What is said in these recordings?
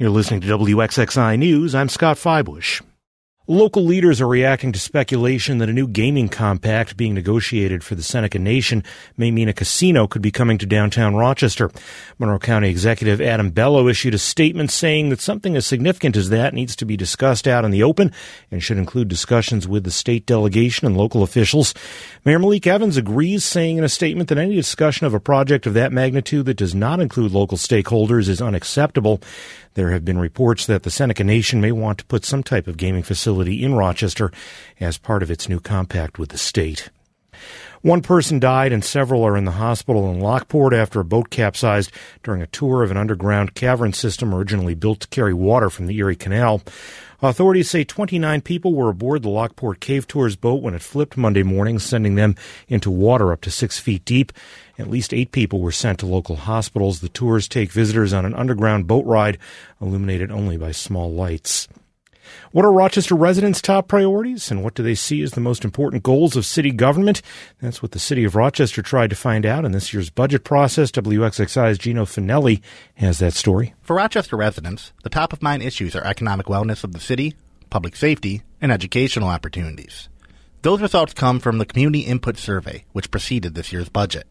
You're listening to WXXI News. I'm Scott Fybush. Local leaders are reacting to speculation that a new gaming compact being negotiated for the Seneca Nation may mean a casino could be coming to downtown Rochester. Monroe County Executive Adam Bello issued a statement saying that something as significant as that needs to be discussed out in the open and should include discussions with the state delegation and local officials. Mayor Malik Evans agrees, saying in a statement that any discussion of a project of that magnitude that does not include local stakeholders is unacceptable. There have been reports that the Seneca Nation may want to put some type of gaming facility in Rochester as part of its new compact with the state. One person died and several are in the hospital in Lockport after a boat capsized during a tour of an underground cavern system originally built to carry water from the Erie Canal. Authorities say 29 people were aboard the Lockport Cave Tours boat when it flipped Monday morning, sending them into water up to six feet deep. At least eight people were sent to local hospitals. The tours take visitors on an underground boat ride, illuminated only by small lights. What are Rochester residents' top priorities, and what do they see as the most important goals of city government? That's what the city of Rochester tried to find out in this year's budget process. WXXI's Gino Fanelli has that story. For Rochester residents, the top of mind issues are economic wellness of the city, public safety, and educational opportunities. Those results come from the Community Input Survey, which preceded this year's budget.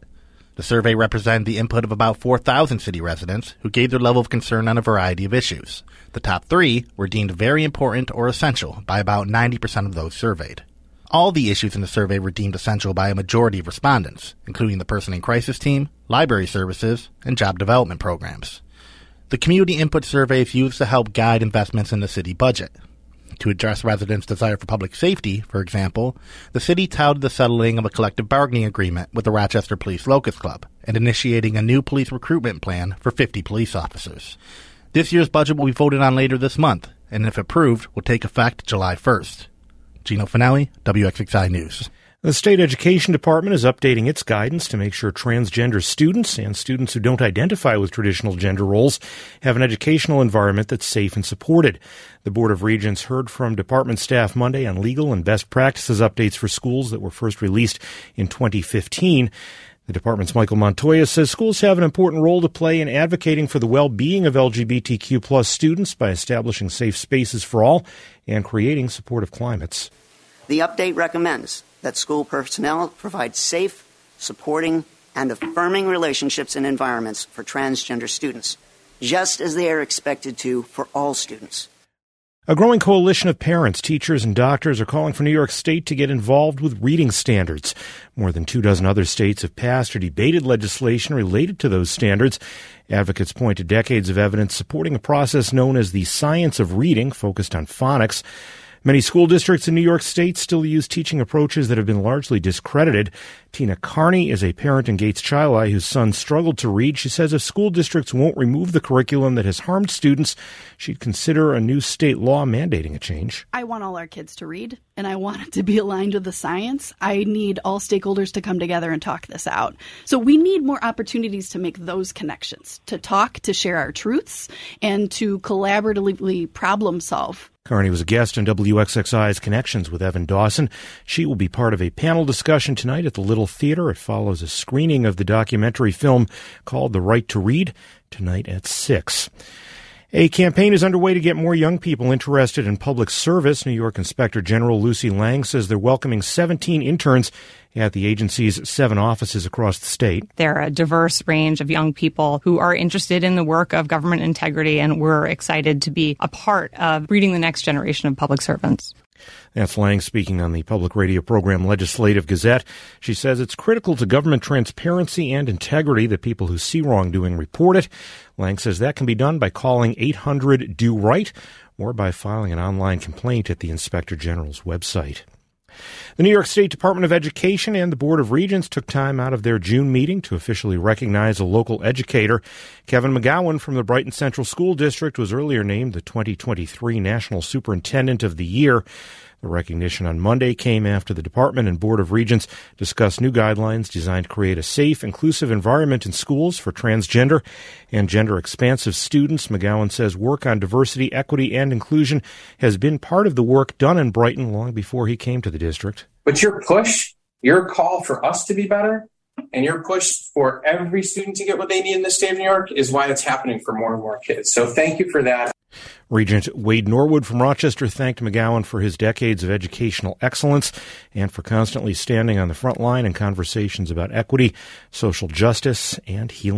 The survey represented the input of about 4,000 city residents who gave their level of concern on a variety of issues. The top three were deemed very important or essential by about 90% of those surveyed. All the issues in the survey were deemed essential by a majority of respondents, including the person in crisis team, library services, and job development programs. The community input survey is used to help guide investments in the city budget. To address residents' desire for public safety, for example, the city touted the settling of a collective bargaining agreement with the Rochester Police Locust Club and initiating a new police recruitment plan for 50 police officers. This year's budget will be voted on later this month, and if approved, will take effect July 1st. Gino Fanelli, WXXI News. The state education department is updating its guidance to make sure transgender students and students who don't identify with traditional gender roles have an educational environment that's safe and supported. The Board of Regents heard from department staff Monday on legal and best practices updates for schools that were first released in 2015. The department's Michael Montoya says schools have an important role to play in advocating for the well-being of LGBTQ plus students by establishing safe spaces for all and creating supportive climates. The update recommends that school personnel provide safe, supporting, and affirming relationships and environments for transgender students, just as they are expected to for all students. A growing coalition of parents, teachers, and doctors are calling for New York State to get involved with reading standards. More than two dozen other states have passed or debated legislation related to those standards. Advocates point to decades of evidence supporting a process known as the science of reading, focused on phonics. Many school districts in New York State still use teaching approaches that have been largely discredited. Tina Carney is a parent in Gates Chili whose son struggled to read. She says if school districts won't remove the curriculum that has harmed students, she'd consider a new state law mandating a change. I want all our kids to read, and I want it to be aligned with the science. I need all stakeholders to come together and talk this out. So we need more opportunities to make those connections, to talk, to share our truths, and to collaboratively problem solve Carney was a guest on WXXI's Connections with Evan Dawson. She will be part of a panel discussion tonight at the Little Theater. It follows a screening of the documentary film called The Right to Read tonight at 6. A campaign is underway to get more young people interested in public service. New York Inspector General Lucy Lang says they're welcoming 17 interns at the agency's seven offices across the state. They're a diverse range of young people who are interested in the work of government integrity, and we're excited to be a part of breeding the next generation of public servants. That's Lang speaking on the public radio program Legislative Gazette. She says it's critical to government transparency and integrity that people who see wrongdoing report it. Lang says that can be done by calling 800 Do Right or by filing an online complaint at the Inspector General's website. The New York State Department of Education and the Board of Regents took time out of their June meeting to officially recognize a local educator. Kevin McGowan from the Brighton Central School District was earlier named the 2023 National Superintendent of the Year. The recognition on Monday came after the Department and Board of Regents discussed new guidelines designed to create a safe, inclusive environment in schools for transgender and gender expansive students. McGowan says work on diversity, equity, and inclusion has been part of the work done in Brighton long before he came to the district. But your push, your call for us to be better, and your push for every student to get what they need in the state of New York is why it's happening for more and more kids. So thank you for that. Regent Wade Norwood from Rochester thanked McGowan for his decades of educational excellence and for constantly standing on the front line in conversations about equity, social justice, and healing.